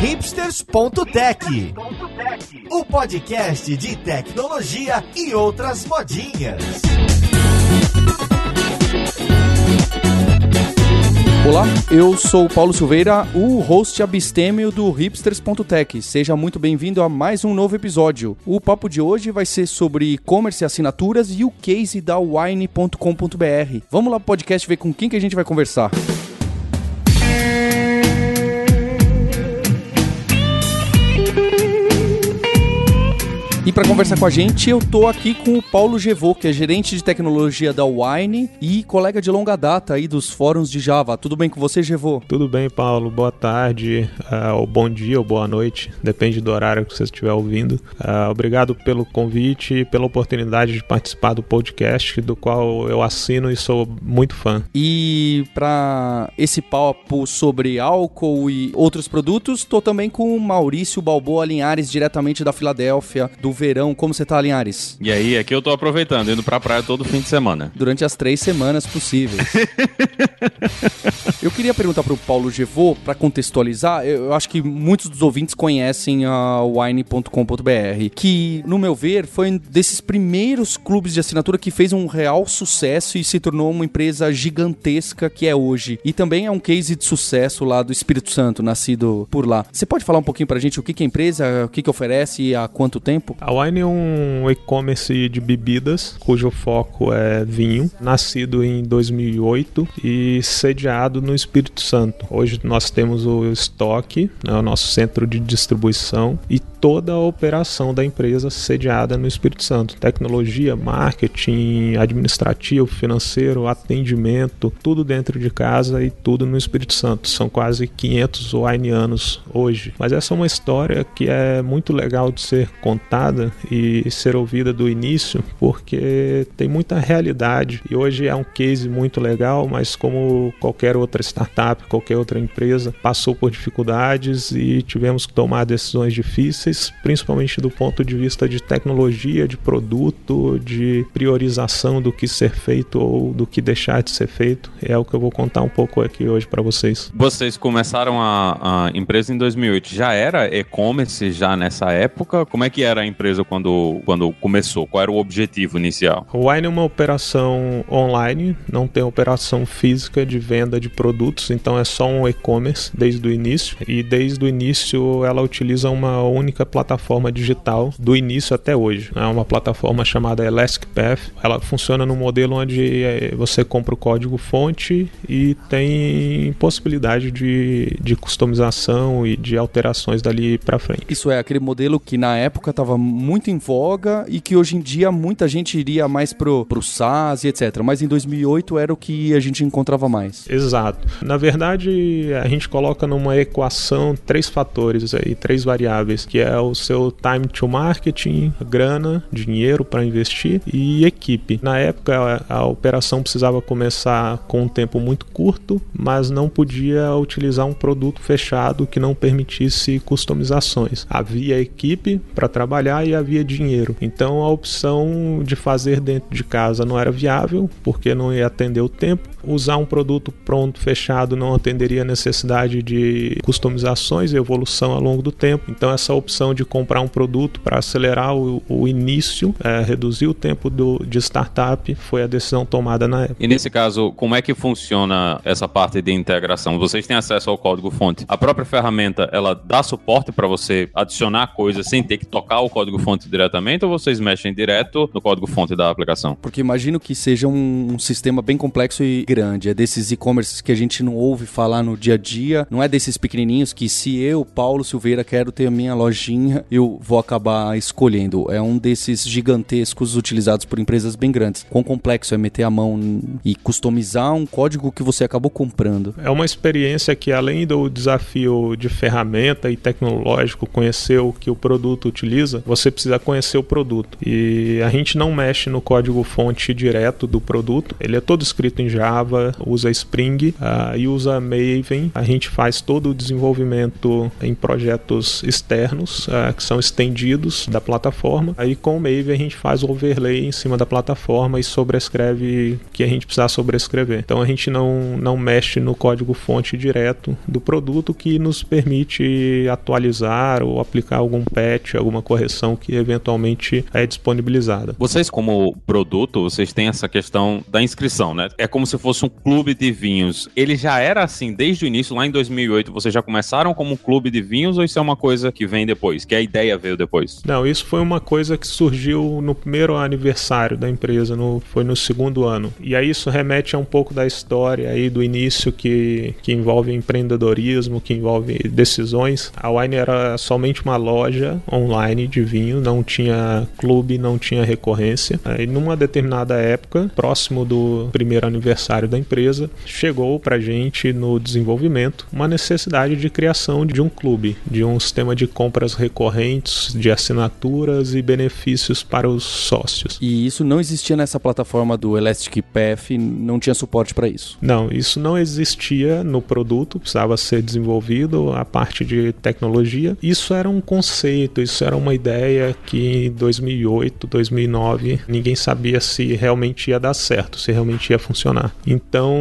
hipsters.tech, o podcast de tecnologia e outras modinhas. Olá, eu sou o Paulo Silveira, o host abstêmio do hipsters.tech. Seja muito bem-vindo a mais um novo episódio. O papo de hoje vai ser sobre e-commerce e assinaturas e o case da wine.com.br. Vamos lá pro podcast ver com quem que a gente vai conversar. E para conversar com a gente, eu tô aqui com o Paulo Gevô, que é gerente de tecnologia da Wine e colega de longa data aí dos fóruns de Java. Tudo bem com você, Gevô? Tudo bem, Paulo. Boa tarde, uh, ou bom dia ou boa noite, depende do horário que você estiver ouvindo. Uh, obrigado pelo convite e pela oportunidade de participar do podcast, do qual eu assino e sou muito fã. E para esse papo sobre álcool e outros produtos, tô também com o Maurício Balboa Linhares, diretamente da Filadélfia, do verão. Como você tá, Linhares? E aí, aqui eu tô aproveitando, indo pra praia todo fim de semana. Durante as três semanas possíveis. eu queria perguntar pro Paulo Gevô, para contextualizar, eu acho que muitos dos ouvintes conhecem a wine.com.br, que, no meu ver, foi um desses primeiros clubes de assinatura que fez um real sucesso e se tornou uma empresa gigantesca que é hoje. E também é um case de sucesso lá do Espírito Santo, nascido por lá. Você pode falar um pouquinho pra gente o que, que é a empresa, o que, que oferece e há quanto tempo? A Wine é um e-commerce de bebidas, cujo foco é vinho, nascido em 2008 e sediado no Espírito Santo. Hoje nós temos o estoque, né, o nosso centro de distribuição e toda a operação da empresa sediada no Espírito Santo. Tecnologia, marketing, administrativo, financeiro, atendimento, tudo dentro de casa e tudo no Espírito Santo. São quase 500 wineanos hoje. Mas essa é uma história que é muito legal de ser contada e ser ouvida do início, porque tem muita realidade. E hoje é um case muito legal, mas como qualquer outra startup, qualquer outra empresa, passou por dificuldades e tivemos que tomar decisões difíceis, principalmente do ponto de vista de tecnologia, de produto, de priorização do que ser feito ou do que deixar de ser feito. É o que eu vou contar um pouco aqui hoje para vocês. Vocês começaram a, a, empresa em 2008. Já era e-commerce já nessa época? Como é que era a empresa quando, quando começou? Qual era o objetivo inicial? O Wine é uma operação online, não tem operação física de venda de produtos, então é só um e-commerce desde o início. E desde o início ela utiliza uma única plataforma digital do início até hoje. É uma plataforma chamada Elastic Path. Ela funciona no modelo onde é, você compra o código fonte e tem possibilidade de, de customização e de alterações dali para frente. Isso é aquele modelo que na época estava muito em voga e que hoje em dia muita gente iria mais pro, pro SaaS e etc. Mas em 2008 era o que a gente encontrava mais. Exato. Na verdade, a gente coloca numa equação três fatores aí, três variáveis, que é o seu time to marketing, grana, dinheiro para investir e equipe. Na época, a, a operação precisava começar com um tempo muito curto, mas não podia utilizar um produto fechado que não permitisse customizações. Havia equipe para trabalhar e havia dinheiro. Então a opção de fazer dentro de casa não era viável, porque não ia atender o tempo. Usar um produto pronto, fechado, não atenderia a necessidade de customizações e evolução ao longo do tempo. Então essa opção de comprar um produto para acelerar o, o início, é, reduzir o tempo do, de startup, foi a decisão tomada na época. E nesse caso, como é que funciona essa parte de integração? Vocês têm acesso ao código-fonte. A própria ferramenta, ela dá suporte para você adicionar coisas sem ter que tocar o código-fonte diretamente ou vocês mexem direto no código-fonte da aplicação? Porque imagino que seja um, um sistema bem complexo e grande. É desses e-commerces que a gente não ouve falar no dia a dia. Não é desses pequenininhos que se eu, Paulo Silveira, quero ter a minha lojinha, eu vou acabar escolhendo. É um desses gigantescos utilizados por empresas bem grandes. Quão complexo é meter a mão e customizar um código que você acabou comprando? É uma experiência que, além do desafio de ferramenta e tecnológico, conhecer o que o produto utiliza, você você precisa conhecer o produto. E a gente não mexe no código-fonte direto do produto, ele é todo escrito em Java, usa Spring uh, e usa Maven. A gente faz todo o desenvolvimento em projetos externos, uh, que são estendidos da plataforma. Aí com o Maven a gente faz o overlay em cima da plataforma e sobrescreve o que a gente precisar sobrescrever. Então a gente não, não mexe no código-fonte direto do produto, que nos permite atualizar ou aplicar algum patch, alguma correção que eventualmente é disponibilizada. Vocês, como produto, vocês têm essa questão da inscrição, né? É como se fosse um clube de vinhos. Ele já era assim desde o início, lá em 2008, vocês já começaram como um clube de vinhos ou isso é uma coisa que vem depois, que a ideia veio depois? Não, isso foi uma coisa que surgiu no primeiro aniversário da empresa, no, foi no segundo ano. E aí isso remete a um pouco da história aí do início que, que envolve empreendedorismo, que envolve decisões. A Wine era somente uma loja online de vinho, não tinha clube, não tinha recorrência. E numa determinada época, próximo do primeiro aniversário da empresa, chegou para gente no desenvolvimento uma necessidade de criação de um clube, de um sistema de compras recorrentes, de assinaturas e benefícios para os sócios. E isso não existia nessa plataforma do Elastic Path, não tinha suporte para isso? Não, isso não existia no produto, precisava ser desenvolvido a parte de tecnologia. Isso era um conceito, isso era uma ideia que em 2008, 2009 ninguém sabia se realmente ia dar certo, se realmente ia funcionar. Então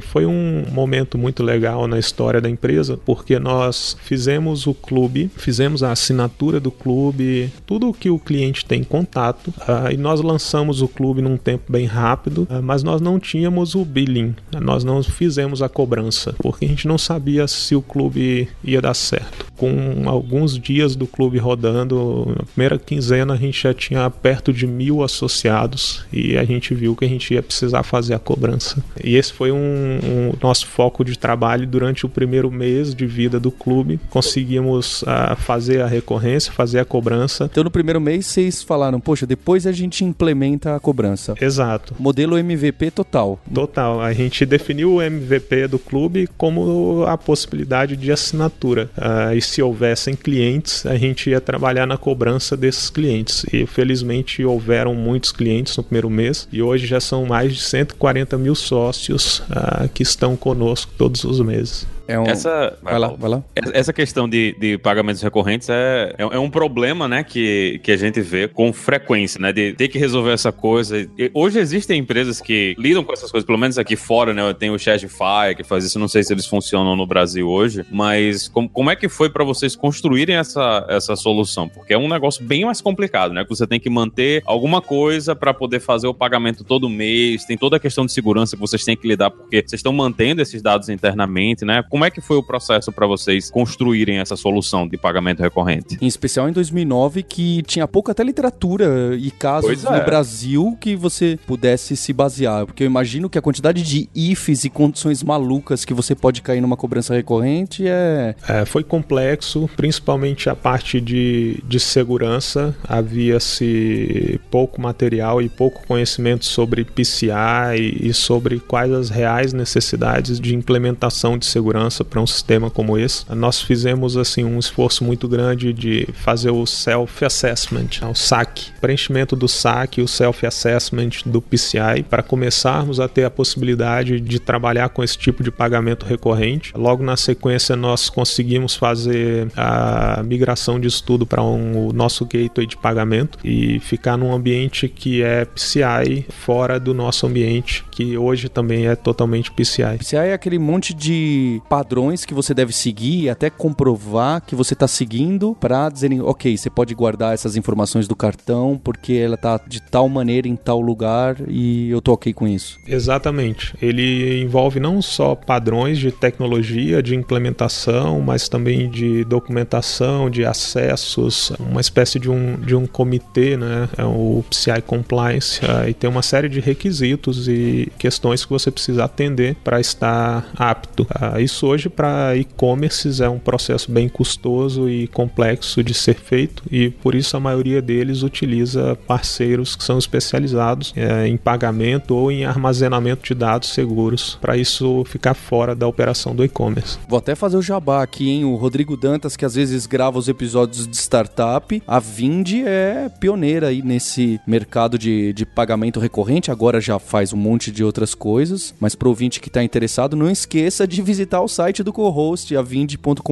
foi um momento muito legal na história da empresa, porque nós fizemos o clube, fizemos a assinatura do clube, tudo o que o cliente tem contato, uh, e nós lançamos o clube num tempo bem rápido, uh, mas nós não tínhamos o billing, nós não fizemos a cobrança, porque a gente não sabia se o clube ia dar certo. Com alguns dias do clube rodando, na primeira quinzena a gente já tinha perto de mil associados e a gente viu que a gente ia precisar fazer a cobrança. E esse foi um, um nosso foco de trabalho durante o primeiro mês de vida do clube. Conseguimos uh, fazer a recorrência, fazer a cobrança. Então no primeiro mês vocês falaram, poxa, depois a gente implementa a cobrança. Exato. Modelo MVP total. Total. A gente definiu o MVP do clube como a possibilidade de assinatura. Uh, e se houvessem clientes, a gente ia trabalhar na cobrança desses clientes. E felizmente houveram muitos clientes no primeiro mês e hoje já são mais de 140 mil sócios uh, que estão conosco todos os meses. É um... Essa, vai lá, vai lá. Essa questão de, de pagamentos recorrentes é, é, é, um problema, né, que, que a gente vê com frequência, né, de ter que resolver essa coisa. E hoje existem empresas que lidam com essas coisas, pelo menos aqui fora, né, tem o Shadify que faz isso, não sei se eles funcionam no Brasil hoje, mas como, como é que foi para vocês construírem essa, essa solução? Porque é um negócio bem mais complicado, né, que você tem que manter alguma coisa para poder fazer o pagamento todo mês, tem toda a questão de segurança que vocês têm que lidar, porque vocês estão mantendo esses dados internamente, né, como é que foi o processo para vocês construírem essa solução de pagamento recorrente? Em especial em 2009, que tinha pouca até literatura e casos é. no Brasil que você pudesse se basear. Porque eu imagino que a quantidade de ifs e condições malucas que você pode cair numa cobrança recorrente é. é foi complexo, principalmente a parte de, de segurança. Havia-se pouco material e pouco conhecimento sobre PCI e, e sobre quais as reais necessidades de implementação de segurança segurança para um sistema como esse. Nós fizemos assim um esforço muito grande de fazer o self-assessment, o SAC, preenchimento do SAC, o self-assessment do PCI, para começarmos a ter a possibilidade de trabalhar com esse tipo de pagamento recorrente. Logo na sequência, nós conseguimos fazer a migração de estudo para um, o nosso gateway de pagamento e ficar num ambiente que é PCI fora do nosso ambiente, que hoje também é totalmente PCI. PCI é aquele monte de padrões que você deve seguir e até comprovar que você está seguindo para dizerem, ok, você pode guardar essas informações do cartão porque ela está de tal maneira em tal lugar e eu tô ok com isso. Exatamente. Ele envolve não só padrões de tecnologia, de implementação, mas também de documentação, de acessos, uma espécie de um, de um comitê, né? É o PCI Compliance, uh, e tem uma série de requisitos e questões que você precisa atender para estar apto. Isso hoje para e-commerces é um processo bem custoso e complexo de ser feito e por isso a maioria deles utiliza parceiros que são especializados é, em pagamento ou em armazenamento de dados seguros para isso ficar fora da operação do e-commerce. Vou até fazer o jabá aqui, hein? O Rodrigo Dantas, que às vezes grava os episódios de startup, a Vind é pioneira aí nesse mercado de, de pagamento recorrente, agora já faz um monte de outras coisas, mas pro ouvinte que está interessado, não esqueça de visitar o site do co-host, avinde.com.br.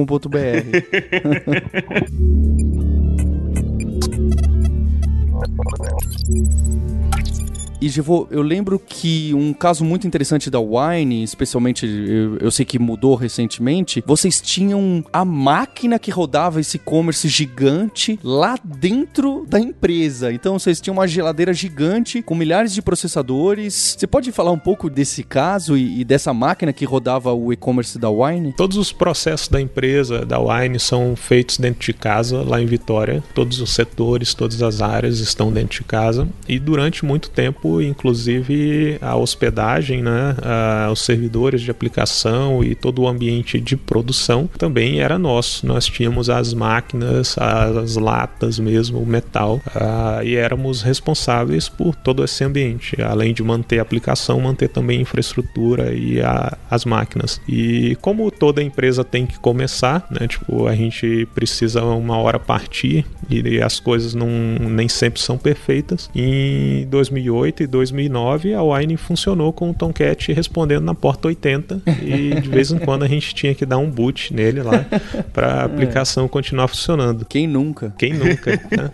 E Givô, eu lembro que um caso muito interessante da Wine, especialmente eu, eu, sei que mudou recentemente, vocês tinham a máquina que rodava esse e-commerce gigante lá dentro da empresa. Então vocês tinham uma geladeira gigante com milhares de processadores. Você pode falar um pouco desse caso e, e dessa máquina que rodava o e-commerce da Wine? Todos os processos da empresa, da Wine, são feitos dentro de casa, lá em Vitória. Todos os setores, todas as áreas estão dentro de casa. E durante muito tempo inclusive a hospedagem, né, os servidores de aplicação e todo o ambiente de produção também era nosso. Nós tínhamos as máquinas, as latas mesmo, o metal, e éramos responsáveis por todo esse ambiente, além de manter a aplicação, manter também a infraestrutura e a, as máquinas. E como toda empresa tem que começar, né, tipo, a gente precisa uma hora partir e as coisas não, nem sempre são perfeitas. Em 2008 e 2009 a Wine funcionou com o Tomcat respondendo na porta 80 e de vez em quando a gente tinha que dar um boot nele lá para a aplicação continuar funcionando. Quem nunca? Quem nunca? Né?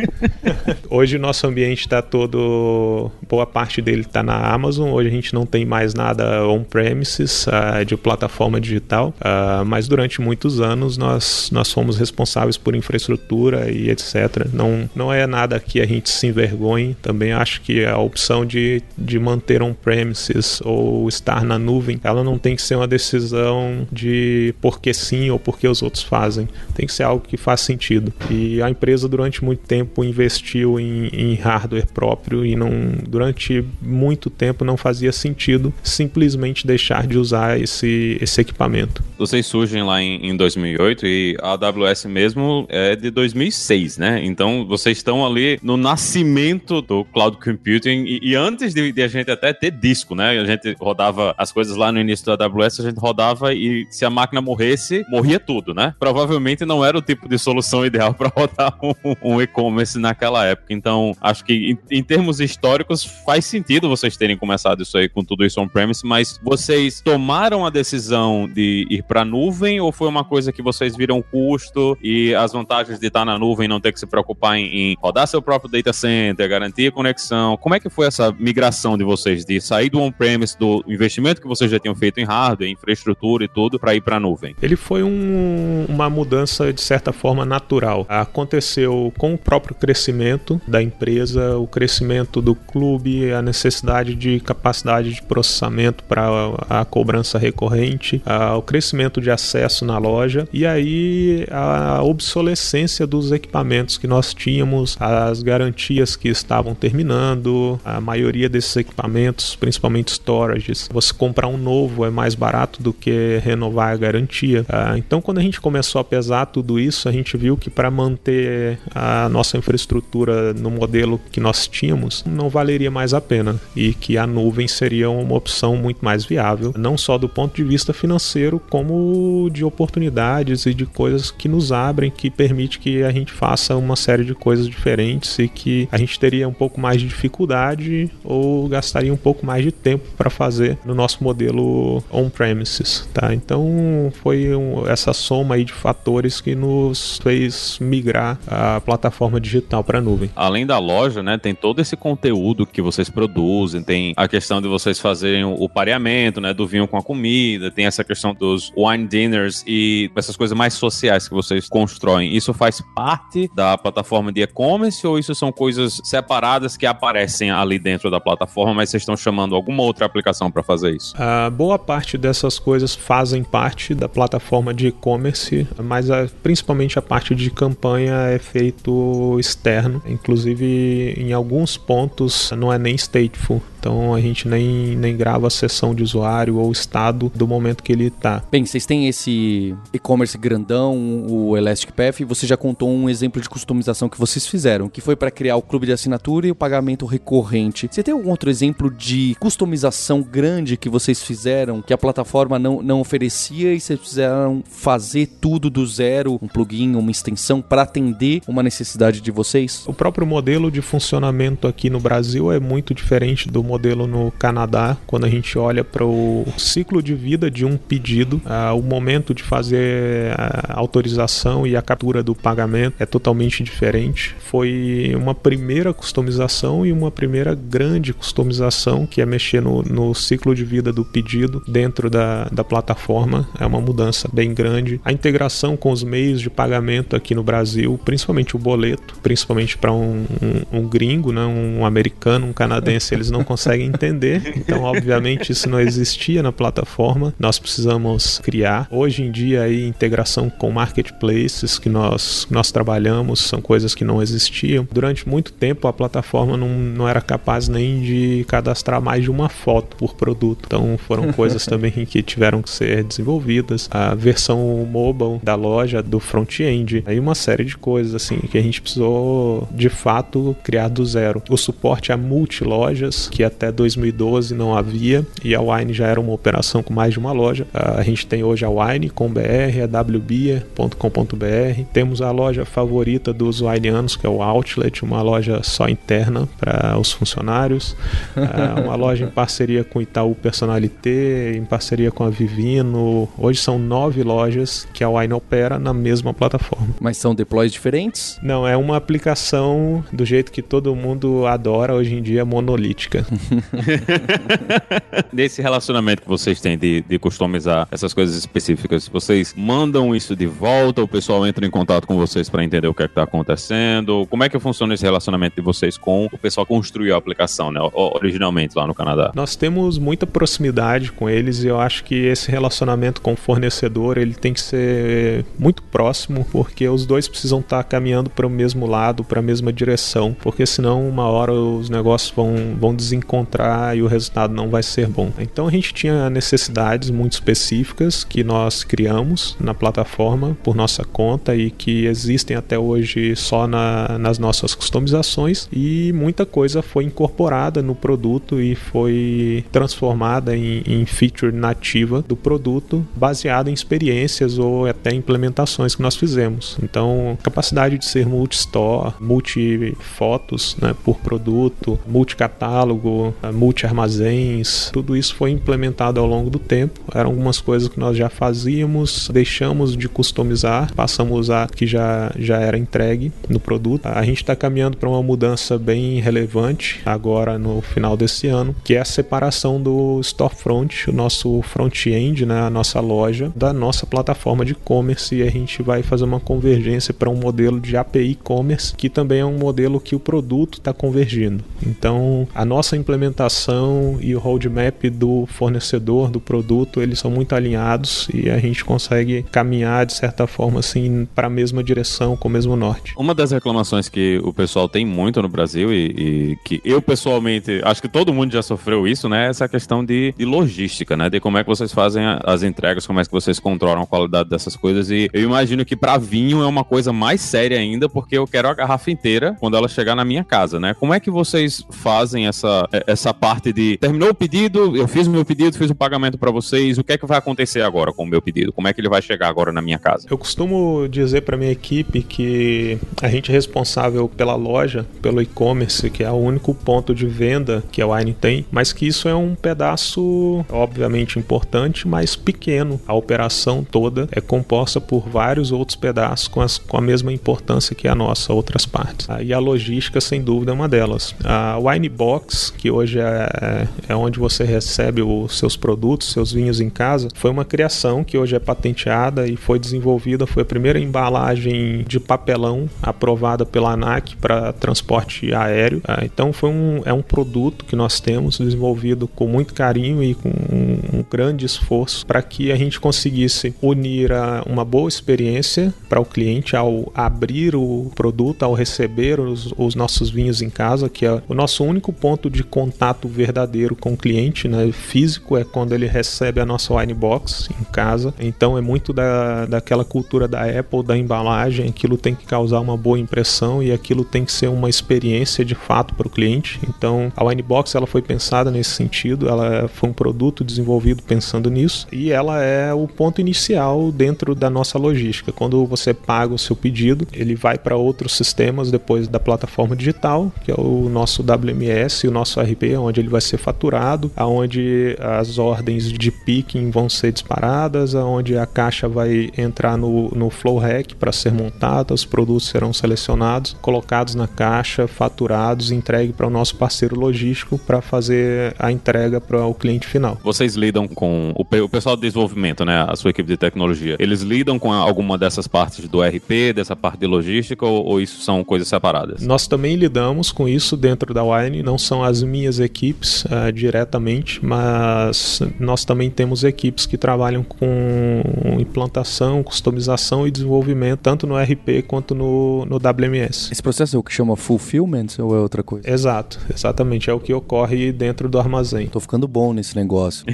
Hoje o nosso ambiente está todo, boa parte dele está na Amazon. Hoje a gente não tem mais nada on-premises uh, de plataforma digital, uh, mas durante muitos anos nós nós fomos responsáveis por infraestrutura e etc. Não não é nada que a gente se envergonhe. Também acho que a opção de de, de manter on-premises ou estar na nuvem, ela não tem que ser uma decisão de porque sim ou porque os outros fazem. Tem que ser algo que faz sentido. E a empresa durante muito tempo investiu em, em hardware próprio e não durante muito tempo não fazia sentido simplesmente deixar de usar esse, esse equipamento. Vocês surgem lá em, em 2008 e a AWS mesmo é de 2006, né? Então vocês estão ali no nascimento do cloud computing e, e antes de, de, a gente até ter disco, né? A gente rodava as coisas lá no início da AWS, a gente rodava e se a máquina morresse, morria tudo, né? Provavelmente não era o tipo de solução ideal para rodar um, um e-commerce naquela época. Então, acho que em, em, termos históricos faz sentido vocês terem começado isso aí com tudo isso on-premise, mas vocês tomaram a decisão de ir para nuvem ou foi uma coisa que vocês viram o custo e as vantagens de estar na nuvem, não ter que se preocupar em, em rodar seu próprio data center, garantir a conexão? Como é que foi essa migração de vocês, de sair do on-premise, do investimento que vocês já tinham feito em hardware, infraestrutura e tudo, para ir para a nuvem? Ele foi um, uma mudança, de certa forma, natural. Aconteceu com o próprio crescimento da empresa, o crescimento do clube, a necessidade de capacidade de processamento para a cobrança recorrente, o crescimento de acesso na loja e aí a obsolescência dos equipamentos que nós tínhamos, as garantias que estavam terminando, a maioria desses equipamentos, principalmente storages, você comprar um novo é mais barato do que renovar a garantia. Ah, então, quando a gente começou a pesar tudo isso, a gente viu que para manter a nossa infraestrutura no modelo que nós tínhamos, não valeria mais a pena e que a nuvem seria uma opção muito mais viável, não só do ponto de vista financeiro, como de oportunidades e de coisas que nos abrem, que permite que a gente faça uma série de coisas diferentes e que a gente teria um pouco mais de dificuldade ou gastaria um pouco mais de tempo para fazer no nosso modelo on-premises, tá? Então foi um, essa soma aí de fatores que nos fez migrar a plataforma digital para a nuvem. Além da loja, né, tem todo esse conteúdo que vocês produzem, tem a questão de vocês fazerem o pareamento, né, do vinho com a comida, tem essa questão dos wine dinners e essas coisas mais sociais que vocês constroem. Isso faz parte da plataforma de e-commerce ou isso são coisas separadas que aparecem ali dentro da plataforma, mas vocês estão chamando alguma outra aplicação para fazer isso? A boa parte dessas coisas fazem parte da plataforma de e-commerce, mas a, principalmente a parte de campanha é feito externo. Inclusive, em alguns pontos, não é nem stateful Então a gente nem, nem grava a sessão de usuário ou estado do momento que ele está. Bem, vocês têm esse e-commerce grandão, o Elastic Path, e você já contou um exemplo de customização que vocês fizeram, que foi para criar o clube de assinatura e o pagamento recorrente. Você tem algum outro exemplo de customização grande que vocês fizeram, que a plataforma não, não oferecia e vocês fizeram fazer tudo do zero, um plugin, uma extensão, para atender uma necessidade de vocês? O próprio modelo de funcionamento aqui no Brasil é muito diferente do modelo no Canadá. Quando a gente olha para o ciclo de vida de um pedido, uh, o momento de fazer a autorização e a captura do pagamento é totalmente diferente. Foi uma primeira customização e uma primeira grande customização que é mexer no, no ciclo de vida do pedido dentro da, da plataforma. É uma mudança bem grande. A integração com os meios de pagamento aqui no Brasil, principalmente o boleto, principalmente para um, um, um, gringo, né, um americano, um canadense, eles não conseguem entender. Então, obviamente, isso não existia na plataforma. Nós precisamos criar. Hoje em dia, aí, integração com marketplaces que nós, nós trabalhamos são coisas que não existiam. Durante muito tempo, a plataforma não, não era capaz nem de cadastrar mais de uma foto por produto. Então, foram coisas também que tiveram que ser desenvolvidas. A versão mobile da loja, do front-end, aí uma série de coisas assim que a gente precisou de fato criar do zero. O suporte a multi-lojas, que até 2012 não havia, e a Wine já era uma operação com mais de uma loja. A gente tem hoje a Wine com BR, a wbia.com.br. Temos a loja favorita dos wineanos, que é o Outlet, uma loja só interna para os funcionários. uma loja em parceria com Itaú Personalité, em parceria com a Vivino. Hoje são nove lojas que a Wine opera na mesma plataforma. Mas são deploys diferentes? Não, é uma aplicação do jeito que todo mundo adora hoje em dia, monolítica. Nesse relacionamento que vocês têm de, de customizar essas coisas específicas, vocês mandam isso de volta, o pessoal entra em contato com vocês para entender o que é está acontecendo? Como é que funciona esse relacionamento de vocês com o pessoal que construiu a aplicação, né, originalmente lá no Canadá? Nós temos muita proximidade com eles e eu acho que esse relacionamento com o fornecedor ele tem que ser muito próximo, porque os dois precisam estar tá caminhando para o mesmo lado, para a mesma direção, porque senão uma hora os negócios vão, vão desencontrar e o resultado não vai ser bom. Então a gente tinha necessidades muito específicas que nós criamos na plataforma por nossa conta e que existem até hoje só na, nas nossas customizações e muita coisa foi incorporada no produto e foi transformada em, em feature nativa do produto baseada em experiências ou até implementações que nós fizemos. Então, capacidade de ser multi-store, multi-fotos né, por produto, multi-catálogo, multi-armazéns, tudo isso foi implementado ao longo do tempo. Eram algumas coisas que nós já fazíamos, deixamos de customizar, passamos a que já, já era entregue no produto. A gente está caminhando para uma mudança bem relevante agora no final desse ano, que é a separação do storefront, o nosso front-end, né, a nossa loja, da nossa plataforma de e-commerce e a gente vai fazer uma convergência para um modelo de API e-commerce, que também é um modelo que o produto está convergindo. Então, a nossa implementação e o roadmap do fornecedor do produto, eles são muito alinhados e a gente consegue caminhar de certa forma assim para a mesma direção, com o mesmo norte. Uma das reclamações que o pessoal tem muito no Brasil e, e que eu pessoalmente acho que todo mundo já sofreu isso, né? Essa questão de, de logística, né? De como é que vocês fazem as entregas, como é que vocês controlam a qualidade dessas coisas. E eu imagino que para vinho é uma coisa mais séria ainda, porque eu quero a garrafa inteira quando ela chegar na minha casa, né? Como é que vocês fazem essa, essa parte de terminou o pedido, eu fiz o meu pedido, fiz o pagamento para vocês, o que é que vai acontecer agora com o meu pedido? Como é que ele vai chegar agora na minha casa? Eu costumo dizer para minha equipe que a gente é responsável pela loja, pelo e-commerce, que é o único ponto de venda que a Wine tem, mas que isso é um pedaço obviamente importante, mas pequeno. A operação toda é composta por vários outros pedaços com, as, com a mesma importância que a nossa, outras partes. E a logística, sem dúvida, é uma delas. A Wine Box, que hoje é, é onde você recebe os seus produtos, seus vinhos em casa, foi uma criação que hoje é patenteada e foi desenvolvida, foi a primeira embalagem de papelão aprovada pela ANAC para transporte aéreo. Ah, então foi um, é um produto que nós temos desenvolvido com muito carinho e com um, grande esforço para que a gente conseguisse unir a, uma boa experiência para o cliente ao abrir o produto, ao receber os, os nossos vinhos em casa, que é o nosso único ponto de contato verdadeiro com o cliente, né? Físico é quando ele recebe a nossa wine box em casa. Então é muito da, daquela cultura da Apple, da embalagem. Aquilo tem que causar uma boa impressão e aquilo tem que ser uma experiência de fato para o cliente. Então a wine box ela foi pensada nesse sentido. Ela foi um produto desenvolvido pensando nisso e ela é o ponto inicial dentro da nossa logística. Quando você paga o seu pedido, ele vai para outros sistemas depois da plataforma digital, que é o nosso WMS, o nosso RP, onde ele vai ser faturado, aonde as ordens de picking vão ser disparadas, aonde a caixa vai entrar no, no flow rack para ser montada, os produtos serão selecionados, colocados na caixa, faturados, entregue para o nosso parceiro logístico para fazer a entrega para o cliente final. Vocês lidam com o, o pessoal de desenvolvimento, né, a sua equipe de tecnologia, eles lidam com alguma dessas partes do RP, dessa parte de logística ou, ou isso são coisas separadas? Nós também lidamos com isso dentro da Wine, não são as minhas equipes uh, diretamente, mas nós também temos equipes que trabalham com implantação, customização e desenvolvimento, tanto no RP quanto no, no WMS. Esse processo é o que chama fulfillment ou é outra coisa? Exato, exatamente. É o que ocorre dentro do armazém. Tô ficando bom nesse negócio.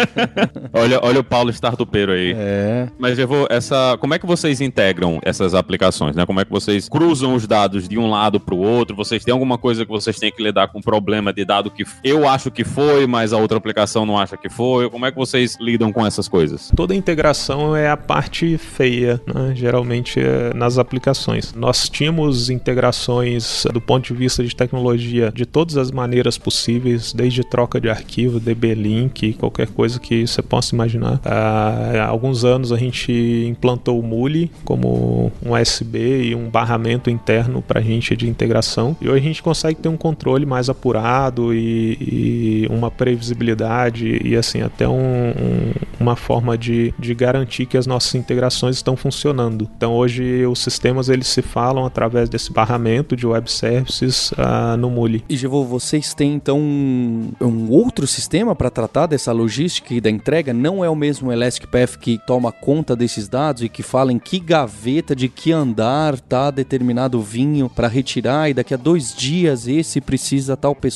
olha, olha o Paulo startupeiro aí. É. Mas eu vou. Essa, como é que vocês integram essas aplicações, né? Como é que vocês cruzam os dados de um lado para o outro? Vocês têm alguma coisa que vocês têm que lidar com problema de dado que eu acho que foi, mas a outra aplicação não acha que foi? Como é que vocês lidam com essas coisas? Toda integração é a parte feia, né? geralmente é nas aplicações. Nós tínhamos integrações do ponto de vista de tecnologia de todas as maneiras possíveis, desde troca de arquivo, DB-Link, qualquer coisa que você possa imaginar. Há alguns anos a gente implantou o Muli como um USB e um barramento interno para a gente de integração. E hoje a gente consegue ter um controle mais apurado e, e uma previsibilidade e assim até um, um, uma forma de, de garantir que as nossas integrações estão funcionando. Então hoje os sistemas eles se falam através desse barramento de web services uh, no Muli. E Gevô, vocês têm então um, um outro sistema para tratar dessa logística e da entrega? Não é o mesmo Elastic Path que toma conta desses dados e que fala em que gaveta de que andar tá determinado vinho para retirar e daqui a dois dias esse precisa tal pessoa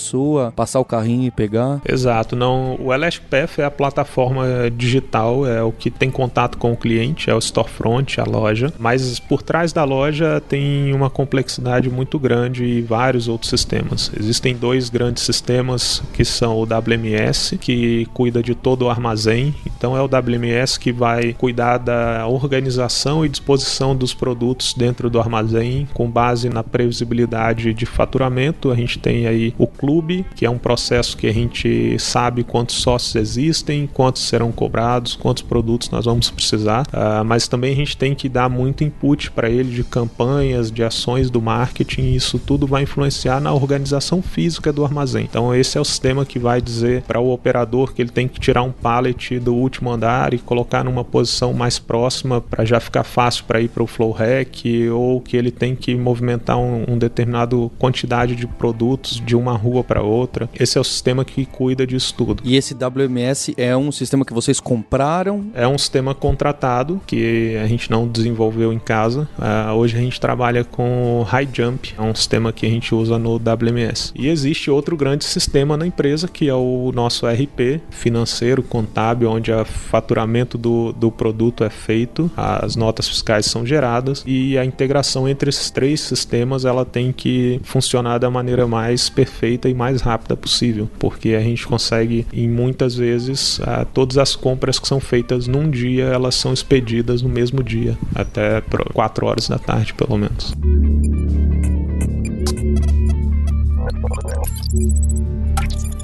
passar o carrinho e pegar? Exato, não. O Path é a plataforma digital, é o que tem contato com o cliente, é o storefront, a loja. Mas por trás da loja tem uma complexidade muito grande e vários outros sistemas. Existem dois grandes sistemas que são o WMS, que cuida de todo o armazém. Então é o WMS que vai cuidar da organização e disposição dos produtos dentro do armazém com base na previsibilidade de faturamento. A gente tem aí o clube, que é um processo que a gente sabe quantos sócios existem, quantos serão cobrados, quantos produtos nós vamos precisar, uh, mas também a gente tem que dar muito input para ele de campanhas, de ações do marketing, isso tudo vai influenciar na organização física do armazém. Então esse é o sistema que vai dizer para o operador que ele tem que tirar um pallet do último andar e colocar numa posição mais próxima para já ficar fácil para ir para o flow rack ou que ele tem que movimentar um, um determinado quantidade de produtos de uma rua para outra. Esse é o sistema que cuida disso tudo. E esse WMS é um sistema que vocês compraram? É um sistema contratado que a gente não desenvolveu em casa. Uh, hoje a gente trabalha com High Jump, é um sistema que a gente usa no WMS. E existe outro grande sistema na empresa que é o nosso RP financeiro, contábil, onde o faturamento do, do produto é feito, as notas fiscais são geradas e a integração entre esses três sistemas ela tem que funcionar da maneira mais perfeita e mais rápida possível, porque a gente consegue em muitas vezes uh, todas as compras que são feitas num dia elas são expedidas no mesmo dia, até 4 horas da tarde pelo menos.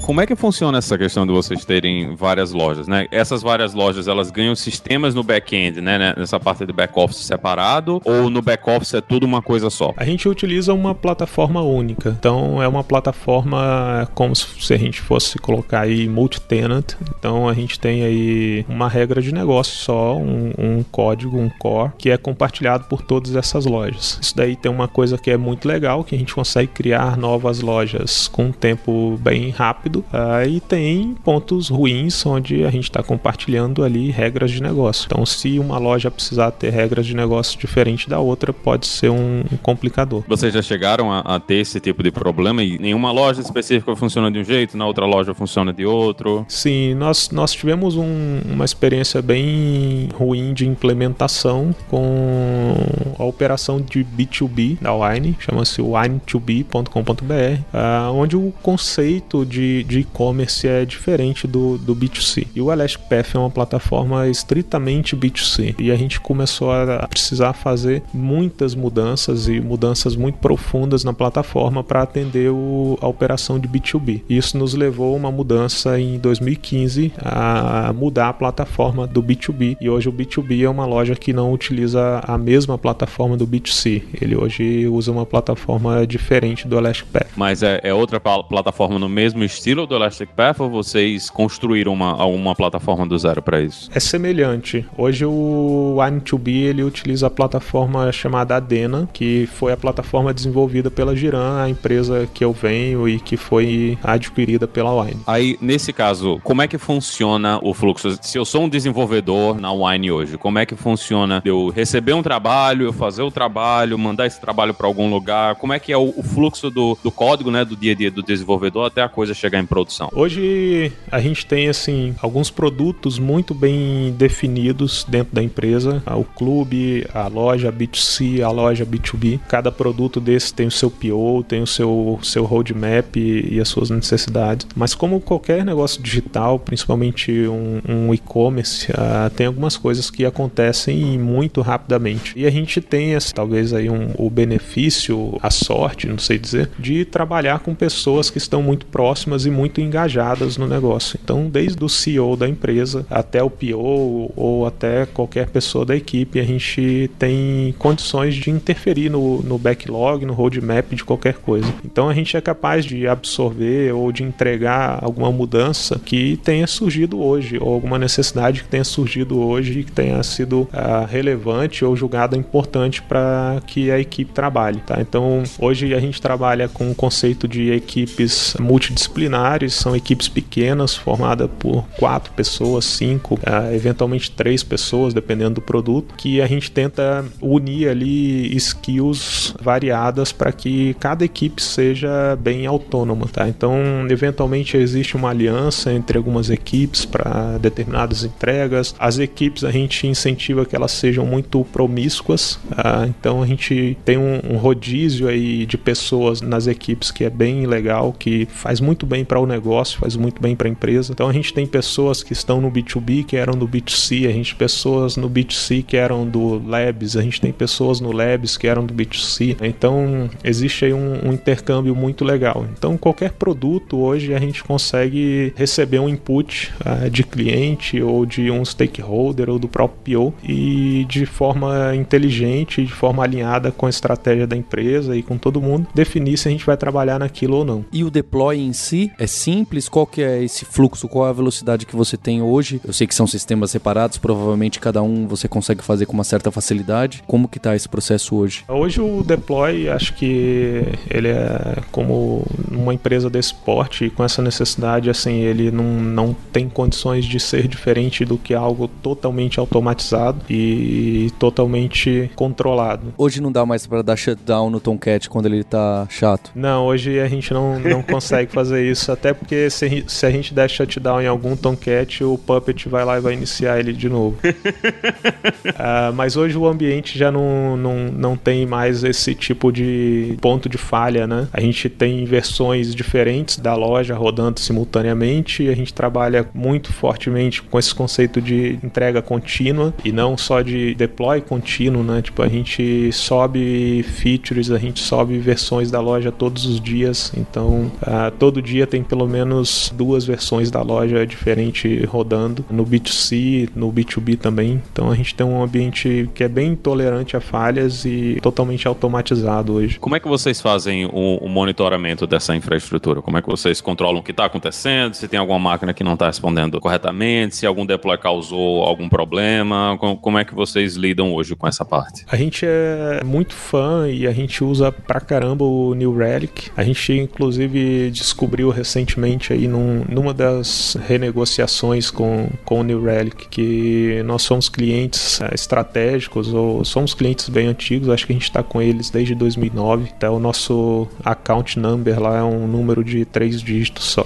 Como é que funciona essa questão de vocês terem várias lojas, né? Essas várias lojas, elas ganham sistemas no back-end, né? Nessa parte de back-office separado ou no back-office é tudo uma coisa só? A gente utiliza uma plataforma única. Então, é uma plataforma como se a gente fosse colocar aí multi-tenant. Então, a gente tem aí uma regra de negócio só, um, um código, um core, que é compartilhado por todas essas lojas. Isso daí tem uma coisa que é muito legal, que a gente consegue criar novas lojas com um tempo bem rápido rápido. Uh, e tem pontos ruins onde a gente está compartilhando ali regras de negócio. Então, se uma loja precisar ter regras de negócio diferente da outra, pode ser um, um complicador. Vocês já chegaram a, a, ter esse tipo de problema e nenhuma loja específica funciona de um jeito, na outra loja funciona de outro? Sim, nós, nós tivemos um, uma experiência bem ruim de implementação com a operação de B2B da Wine, chama-se wine2b.com.br, uh, onde o conceito de e-commerce é diferente do, do B2C. E o Elastic Path é uma plataforma estritamente B2C. E a gente começou a precisar fazer muitas mudanças e mudanças muito profundas na plataforma para atender o, a operação de B2B. Isso nos levou a uma mudança em 2015 a mudar a plataforma do B2B. E hoje o B2B é uma loja que não utiliza a mesma plataforma do B2C. Ele hoje usa uma plataforma diferente do Elastic Path. Mas é, é outra plataforma no mesmo estilo do Elastic Path ou vocês construíram uma, uma plataforma do zero para isso? É semelhante. Hoje o Wine2B ele utiliza a plataforma chamada Adena, que foi a plataforma desenvolvida pela Giran, a empresa que eu venho e que foi adquirida pela Wine. Aí, nesse caso, como é que funciona o fluxo? Se eu sou um desenvolvedor na Wine hoje, como é que funciona eu receber um trabalho, eu fazer o trabalho, mandar esse trabalho para algum lugar? Como é que é o, o fluxo do, do código, né, do dia a dia do desenvolvedor até a coisa chegar em produção? Hoje a gente tem assim alguns produtos muito bem definidos dentro da empresa, o clube, a loja B2C, a loja B2B. Cada produto desse tem o seu PO, tem o seu seu roadmap e, e as suas necessidades. Mas como qualquer negócio digital, principalmente um, um e-commerce, uh, tem algumas coisas que acontecem muito rapidamente. E a gente tem assim, talvez aí um, o benefício, a sorte, não sei dizer, de trabalhar com pessoas que estão muito próximas e muito engajadas no negócio. Então, desde o CEO da empresa até o PO ou até qualquer pessoa da equipe, a gente tem condições de interferir no, no backlog, no roadmap de qualquer coisa. Então, a gente é capaz de absorver ou de entregar alguma mudança que tenha surgido hoje, ou alguma necessidade que tenha surgido hoje e que tenha sido uh, relevante ou julgada importante para que a equipe trabalhe. Tá? Então, hoje a gente trabalha com o conceito de equipes multidisciplinares, são equipes pequenas, formadas por quatro pessoas, cinco, uh, eventualmente três pessoas, dependendo do produto, que a gente tenta unir ali skills variadas para que cada equipe seja bem autônoma. Tá? Então, eventualmente existe uma aliança entre algumas equipes para determinadas entregas. As equipes a gente incentiva que elas sejam muito promíscuas, tá? então a gente tem um, um rodízio aí de pessoas nas equipes que é bem legal, que faz muito bem para o negócio, faz muito bem para a empresa. Então a gente tem pessoas que estão no B2B que eram do B2C, a gente tem pessoas no B2C que eram do Labs, a gente tem pessoas no Labs que eram do B2C. Então existe aí um, um intercâmbio muito legal. Então qualquer produto hoje a gente consegue receber um input uh, de cliente ou de um stakeholder ou do próprio PO e de forma inteligente, de forma alinhada com a estratégia da empresa e com todo mundo, definir se a gente vai trabalhar naquilo ou não. E o deploy em si é simples? Qual que é esse fluxo? Qual é a velocidade que você tem hoje? Eu sei que são sistemas separados, provavelmente cada um você consegue fazer com uma certa facilidade. Como que tá esse processo hoje? Hoje o deploy, acho que ele é como uma empresa desse porte com essa necessidade, assim, ele não, não tem condições de ser diferente do que algo totalmente automatizado e totalmente controlado. Hoje não dá mais para dar shutdown no Tomcat quando ele tá chato? Não, hoje a gente não, não consegue fazer isso, até porque se, se a gente der shutdown em algum Tomcat, o Puppet vai lá e vai iniciar ele de novo. uh, mas hoje o ambiente já não, não, não tem mais esse tipo de ponto de falha, né? A gente tem versões diferentes da loja rodando simultaneamente e a gente trabalha muito fortemente com esse conceito de entrega contínua e não só de deploy contínuo, né? Tipo, a gente sobe features, a gente sobe versões da loja todos os dias, então uh, todo dia tem pelo menos duas versões da loja diferente rodando no B2C, no B2B também. Então a gente tem um ambiente que é bem tolerante a falhas e totalmente automatizado hoje. Como é que vocês fazem o, o monitoramento dessa infraestrutura? Como é que vocês controlam o que está acontecendo? Se tem alguma máquina que não está respondendo corretamente? Se algum deploy causou algum problema? Como é que vocês lidam hoje com essa parte? A gente é muito fã e a gente usa pra caramba o New Relic. A gente inclusive descobriu recentemente aí num, numa das renegociações com, com o New Relic, que nós somos clientes é, estratégicos ou somos clientes bem antigos, acho que a gente está com eles desde 2009, até o nosso account number lá é um número de três dígitos só.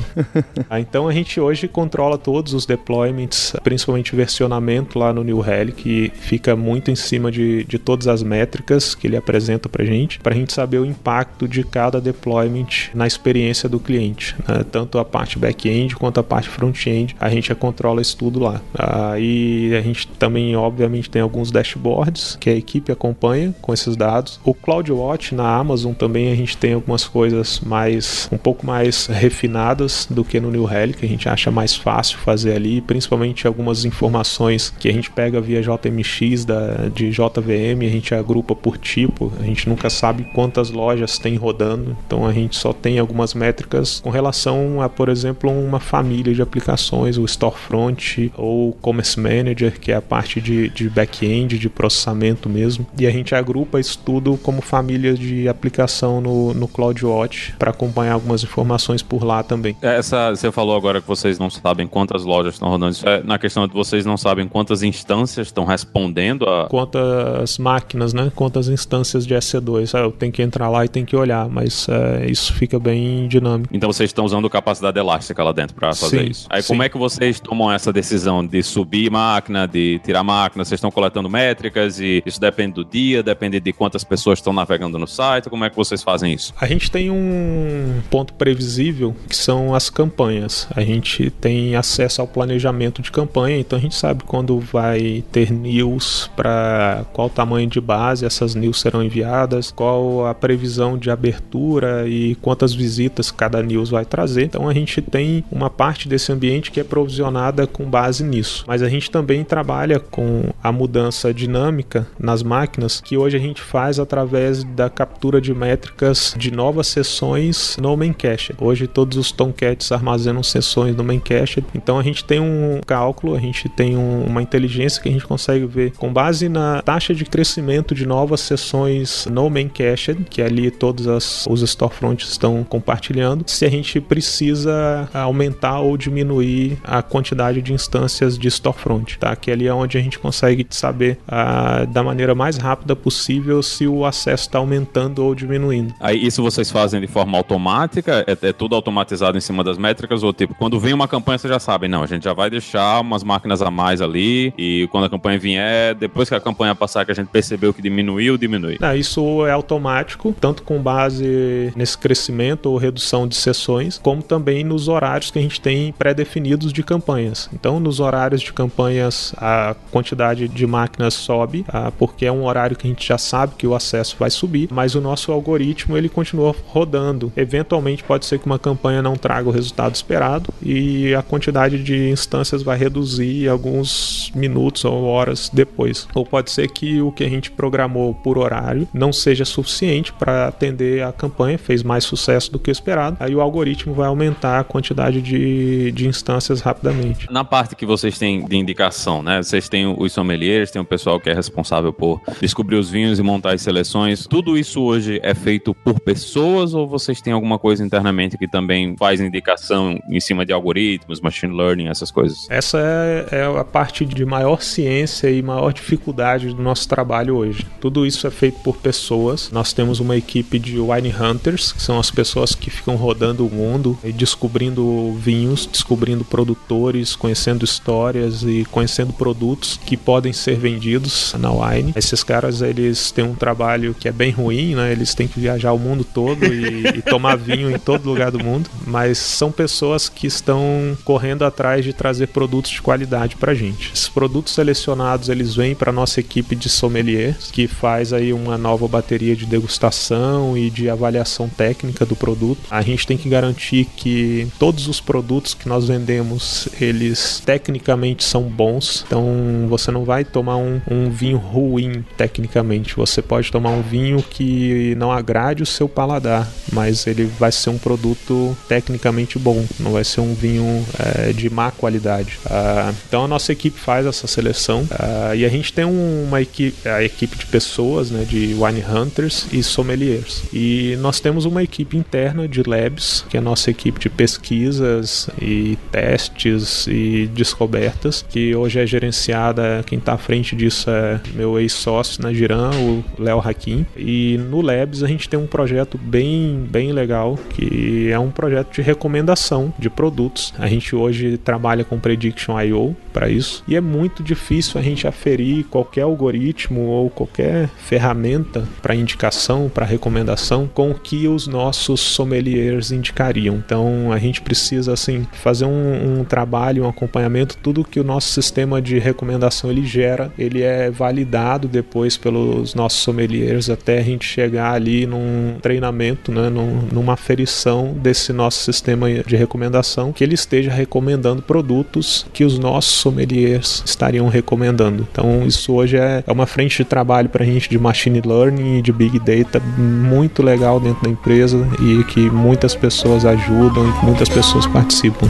ah, então a gente hoje controla todos os deployments, principalmente versionamento lá no New Relic, que fica muito em cima de, de todas as métricas que ele apresenta para gente, para a gente saber o impacto de cada deployment na experiência do cliente, né? Tanto a parte back-end quanto a parte front-end, a gente controla isso tudo lá. Aí a gente também, obviamente, tem alguns dashboards que a equipe acompanha com esses dados. O CloudWatch na Amazon também a gente tem algumas coisas mais um pouco mais refinadas do que no New Relic, a gente acha mais fácil fazer ali, principalmente algumas informações que a gente pega via JMX da, de JVM, a gente agrupa por tipo, a gente nunca sabe quantas lojas tem rodando, então a gente só tem algumas métricas com relação a, por exemplo, uma família de aplicações, o Storefront ou Commerce Manager, que é a parte de, de back-end, de processamento mesmo, e a gente agrupa isso tudo como família de aplicação no, no CloudWatch para acompanhar algumas informações por lá também. É, essa, você falou agora que vocês não sabem quantas lojas estão rodando. Isso é na questão de vocês não sabem quantas instâncias estão respondendo a. Quantas máquinas, né? Quantas instâncias de EC2. É, eu tenho que entrar lá e tenho que olhar, mas é, isso fica bem dinâmico. Então vocês estão usando capacidade elástica lá dentro para fazer sim, isso. Aí sim. como é que vocês tomam essa decisão de subir máquina, de tirar máquina? Vocês estão coletando métricas e isso depende do dia, depende de quantas pessoas estão navegando no site. Como é que vocês fazem isso? A gente tem um ponto previsível que são as campanhas. A gente tem acesso ao planejamento de campanha, então a gente sabe quando vai ter news para qual tamanho de base essas news serão enviadas, qual a previsão de abertura e quantas visitas cada news vai trazer. Então a gente tem uma parte desse ambiente que é provisionada com base nisso. Mas a gente também trabalha com a mudança dinâmica nas máquinas que hoje a gente faz através da captura de métricas de novas sessões no main cache. Hoje todos os Tomcats armazenam sessões no main cache, então a gente tem um cálculo, a gente tem um, uma inteligência que a gente consegue ver com base na taxa de crescimento de novas sessões no main cache, que ali todos as, os storefronts estão compartilhando, se a gente precisa aumentar ou diminuir a quantidade de instâncias de storefront, tá? Que ali é onde a gente consegue saber ah, da maneira mais rápida possível se o acesso está aumentando ou diminuindo. Aí isso vocês fazem de forma automática? É, é tudo automatizado em cima das métricas? Ou tipo, quando vem uma campanha, vocês já sabem, não, a gente já vai deixar umas máquinas a mais ali e quando a campanha vier, depois que a campanha passar que a gente percebeu que diminuiu, diminui. Não, isso é automático, tanto com base nesse crescimento ou redução de sessões, como também nos horários que a gente tem pré-definidos de campanhas. Então, nos horários de campanhas, a quantidade de máquinas sobe, ah, porque é um horário que a gente já sabe que o acesso vai subir, mas o nosso algoritmo ele continua rodando. Eventualmente pode ser que uma campanha não traga o resultado esperado e a quantidade de instâncias vai reduzir alguns minutos ou horas depois. Ou pode ser que o que a gente programou por horário não seja suficiente para atender a campanha, fez mais sucesso do que esperado, aí o algoritmo vai aumentar a quantidade de, de instâncias rapidamente. Na parte que vocês têm de indicação, né? Vocês têm os sommeliers, tem o pessoal que é responsável por descobrir os vinhos e montar as seleções. Tudo isso hoje é feito por pessoas ou vocês têm alguma coisa internamente que também faz indicação em cima de algoritmos, machine learning, essas coisas? Essa é, é a parte de maior ciência e maior dificuldade do nosso trabalho hoje. Tudo isso é feito por pessoas. Nós temos uma equipe de wine hunters, que são as pessoas que ficam rodando o mundo e descobrindo vinhos, descobrindo produtores, conhecendo histórias e conhecendo produtos que podem ser vendidos na wine. Esses caras eles têm um trabalho que é bem ruim, né? Eles têm que viajar o mundo todo e, e tomar vinho em todo lugar do mundo, mas são pessoas que estão correndo atrás de trazer produtos de qualidade pra gente. Esses produtos selecionados eles vêm para nossa equipe de sommeliers, que faz aí uma nova bateria de degustação e de avaliação técnica do produto. A gente tem que garantir que todos os produtos que nós vendemos, eles tecnicamente são bons. Então você não vai tomar um, um vinho ruim tecnicamente. Você pode tomar um vinho que não agrade o seu paladar, mas ele vai ser um produto tecnicamente bom, não vai ser um vinho é, de má qualidade. Uh, então a nossa equipe faz essa seleção uh, e a gente tem uma equipe, a equipe de pessoas, né, de wine hunters e sommeliers. E nós temos uma equipe interna de labs, que é nossa equipe de pesquisas e testes e descobertas, que hoje é gerenciada, quem está à frente disso é meu ex-sócio na Giran, o Léo Hakim. E no Labs a gente tem um projeto bem, bem legal, que é um projeto de recomendação de produtos. A gente hoje trabalha com Prediction IO para isso, e é muito difícil a gente aferir qualquer algoritmo ou qualquer ferramenta para indicação, para recomendação, com o que os nossos sommeliers Então a gente precisa assim fazer um, um trabalho, um acompanhamento, tudo que o nosso sistema de recomendação ele gera, ele é validado depois pelos nossos sommeliers até a gente chegar ali num treinamento, né, num, numa aferição desse nosso sistema de recomendação, que ele esteja recomendando produtos que os nossos sommeliers estariam recomendando. Então isso hoje é, é uma frente de trabalho para a gente de machine learning e de big data muito legal dentro da empresa e que muitas pessoas ajudam e muitas pessoas participam.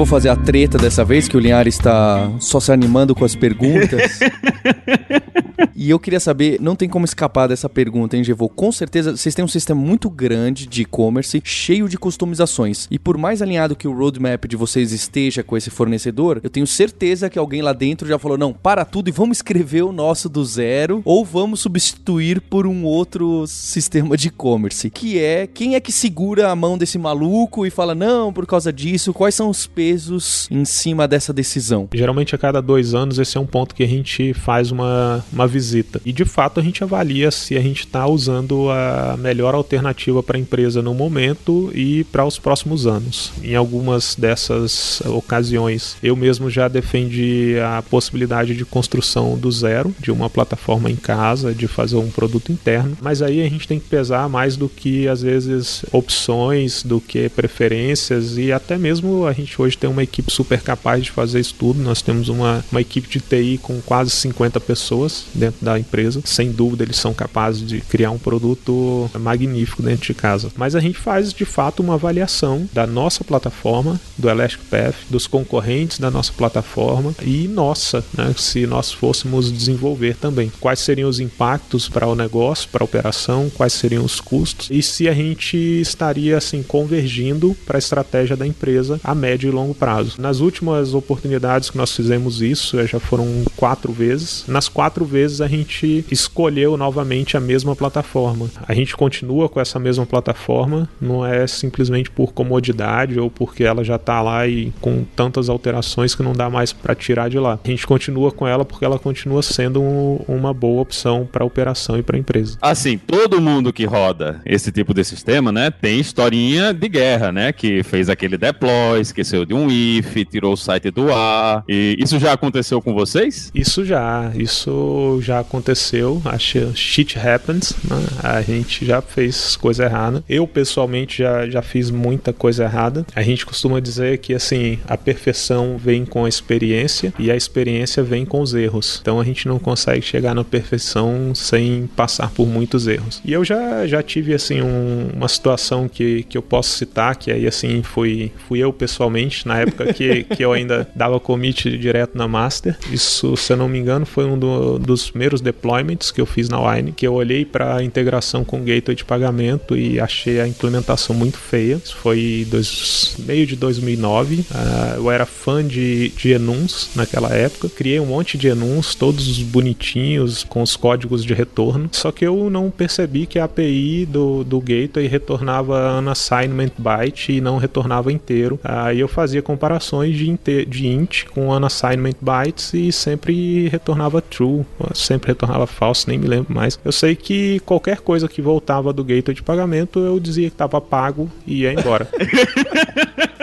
Vou fazer a treta dessa vez, que o Linhares está só se animando com as perguntas. E eu queria saber, não tem como escapar dessa pergunta, hein, Gevô? Com certeza, vocês têm um sistema muito grande de e-commerce, cheio de customizações. E por mais alinhado que o roadmap de vocês esteja com esse fornecedor, eu tenho certeza que alguém lá dentro já falou: não, para tudo e vamos escrever o nosso do zero, ou vamos substituir por um outro sistema de e-commerce. Que é quem é que segura a mão desse maluco e fala: não, por causa disso, quais são os pesos em cima dessa decisão? Geralmente a cada dois anos, esse é um ponto que a gente faz uma, uma visita. E de fato a gente avalia se a gente está usando a melhor alternativa para a empresa no momento e para os próximos anos. Em algumas dessas ocasiões, eu mesmo já defendi a possibilidade de construção do zero, de uma plataforma em casa, de fazer um produto interno, mas aí a gente tem que pesar mais do que às vezes opções, do que preferências e até mesmo a gente hoje tem uma equipe super capaz de fazer isso tudo. Nós temos uma, uma equipe de TI com quase 50 pessoas dentro da empresa. Sem dúvida, eles são capazes de criar um produto magnífico dentro de casa. Mas a gente faz de fato uma avaliação da nossa plataforma, do Elastic Path, dos concorrentes da nossa plataforma e nossa, né, se nós fôssemos desenvolver também. Quais seriam os impactos para o negócio, para a operação, quais seriam os custos e se a gente estaria assim convergindo para a estratégia da empresa a médio e longo prazo. Nas últimas oportunidades que nós fizemos isso, já foram quatro vezes. Nas quatro vezes a gente escolheu novamente a mesma plataforma. A gente continua com essa mesma plataforma, não é simplesmente por comodidade ou porque ela já está lá e com tantas alterações que não dá mais para tirar de lá. A gente continua com ela porque ela continua sendo um, uma boa opção para operação e para empresa. Assim, todo mundo que roda esse tipo de sistema, né, tem historinha de guerra, né, que fez aquele deploy, esqueceu de um if, tirou o site do ar. E isso já aconteceu com vocês? Isso já, isso já aconteceu, acho shit happens, né? a gente já fez coisa errada. Eu pessoalmente já, já fiz muita coisa errada. A gente costuma dizer que assim, a perfeição vem com a experiência e a experiência vem com os erros. Então a gente não consegue chegar na perfeição sem passar por muitos erros. E eu já, já tive assim um, uma situação que, que eu posso citar, que aí assim fui, fui eu pessoalmente, na época que, que eu ainda dava commit direto na master. Isso, se eu não me engano, foi um do, dos primeiros deployments que eu fiz na Wine, que eu olhei para a integração com o gateway de pagamento e achei a implementação muito feia. Isso foi dois, meio de 2009. Uh, ah, eu era fã de, de Enuns naquela época. Criei um monte de Enuns, todos bonitinhos, com os códigos de retorno. Só que eu não percebi que a API do, do gateway retornava unassignment byte e não retornava inteiro. Aí uh, eu fazia comparações de, de int com unassignment bytes e sempre retornava true sempre retornava falso, nem me lembro mais. Eu sei que qualquer coisa que voltava do gateway de pagamento, eu dizia que estava pago e ia embora.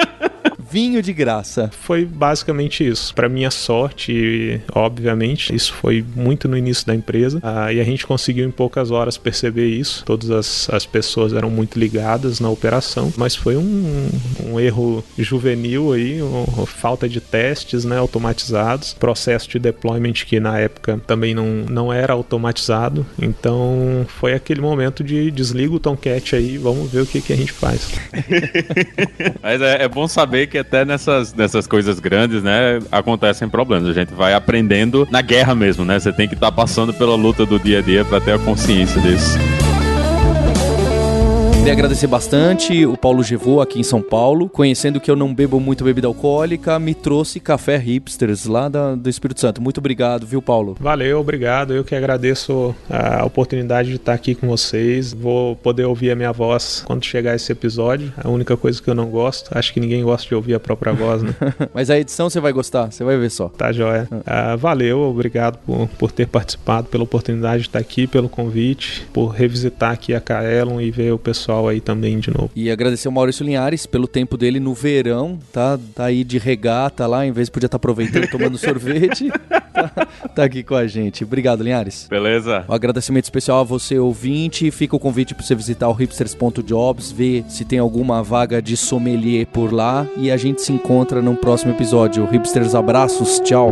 vinho de graça. Foi basicamente isso. Para minha sorte, obviamente, isso foi muito no início da empresa. Ah, e a gente conseguiu em poucas horas perceber isso. Todas as, as pessoas eram muito ligadas na operação, mas foi um, um erro juvenil aí, uma falta de testes né, automatizados, processo de deployment que na época também não, não era automatizado. Então foi aquele momento de desliga o Tomcat aí, vamos ver o que, que a gente faz. Mas é, é, bom saber que até nessas, nessas coisas grandes, né, acontecem problemas. A gente vai aprendendo na guerra mesmo, né? Você tem que estar tá passando pela luta do dia a dia para ter a consciência disso. Queria agradecer bastante o Paulo Gevô aqui em São Paulo. Conhecendo que eu não bebo muito bebida alcoólica, me trouxe café hipsters lá da, do Espírito Santo. Muito obrigado, viu, Paulo? Valeu, obrigado. Eu que agradeço a oportunidade de estar aqui com vocês. Vou poder ouvir a minha voz quando chegar esse episódio. A única coisa que eu não gosto, acho que ninguém gosta de ouvir a própria voz, né? Mas a edição você vai gostar, você vai ver só. Tá, joia. Ah. Uh, valeu, obrigado por, por ter participado, pela oportunidade de estar aqui, pelo convite, por revisitar aqui a Kaelon e ver o pessoal pessoal aí também de novo. E agradecer ao Maurício Linhares pelo tempo dele no verão, tá? Tá aí de regata lá, em vez de podia estar tá aproveitando tomando sorvete. Tá, tá, aqui com a gente. Obrigado, Linhares. Beleza. Um agradecimento especial a você, ouvinte. Fica o convite para você visitar o hipsters.jobs, ver se tem alguma vaga de sommelier por lá. E a gente se encontra no próximo episódio. Hipsters, abraços. Tchau.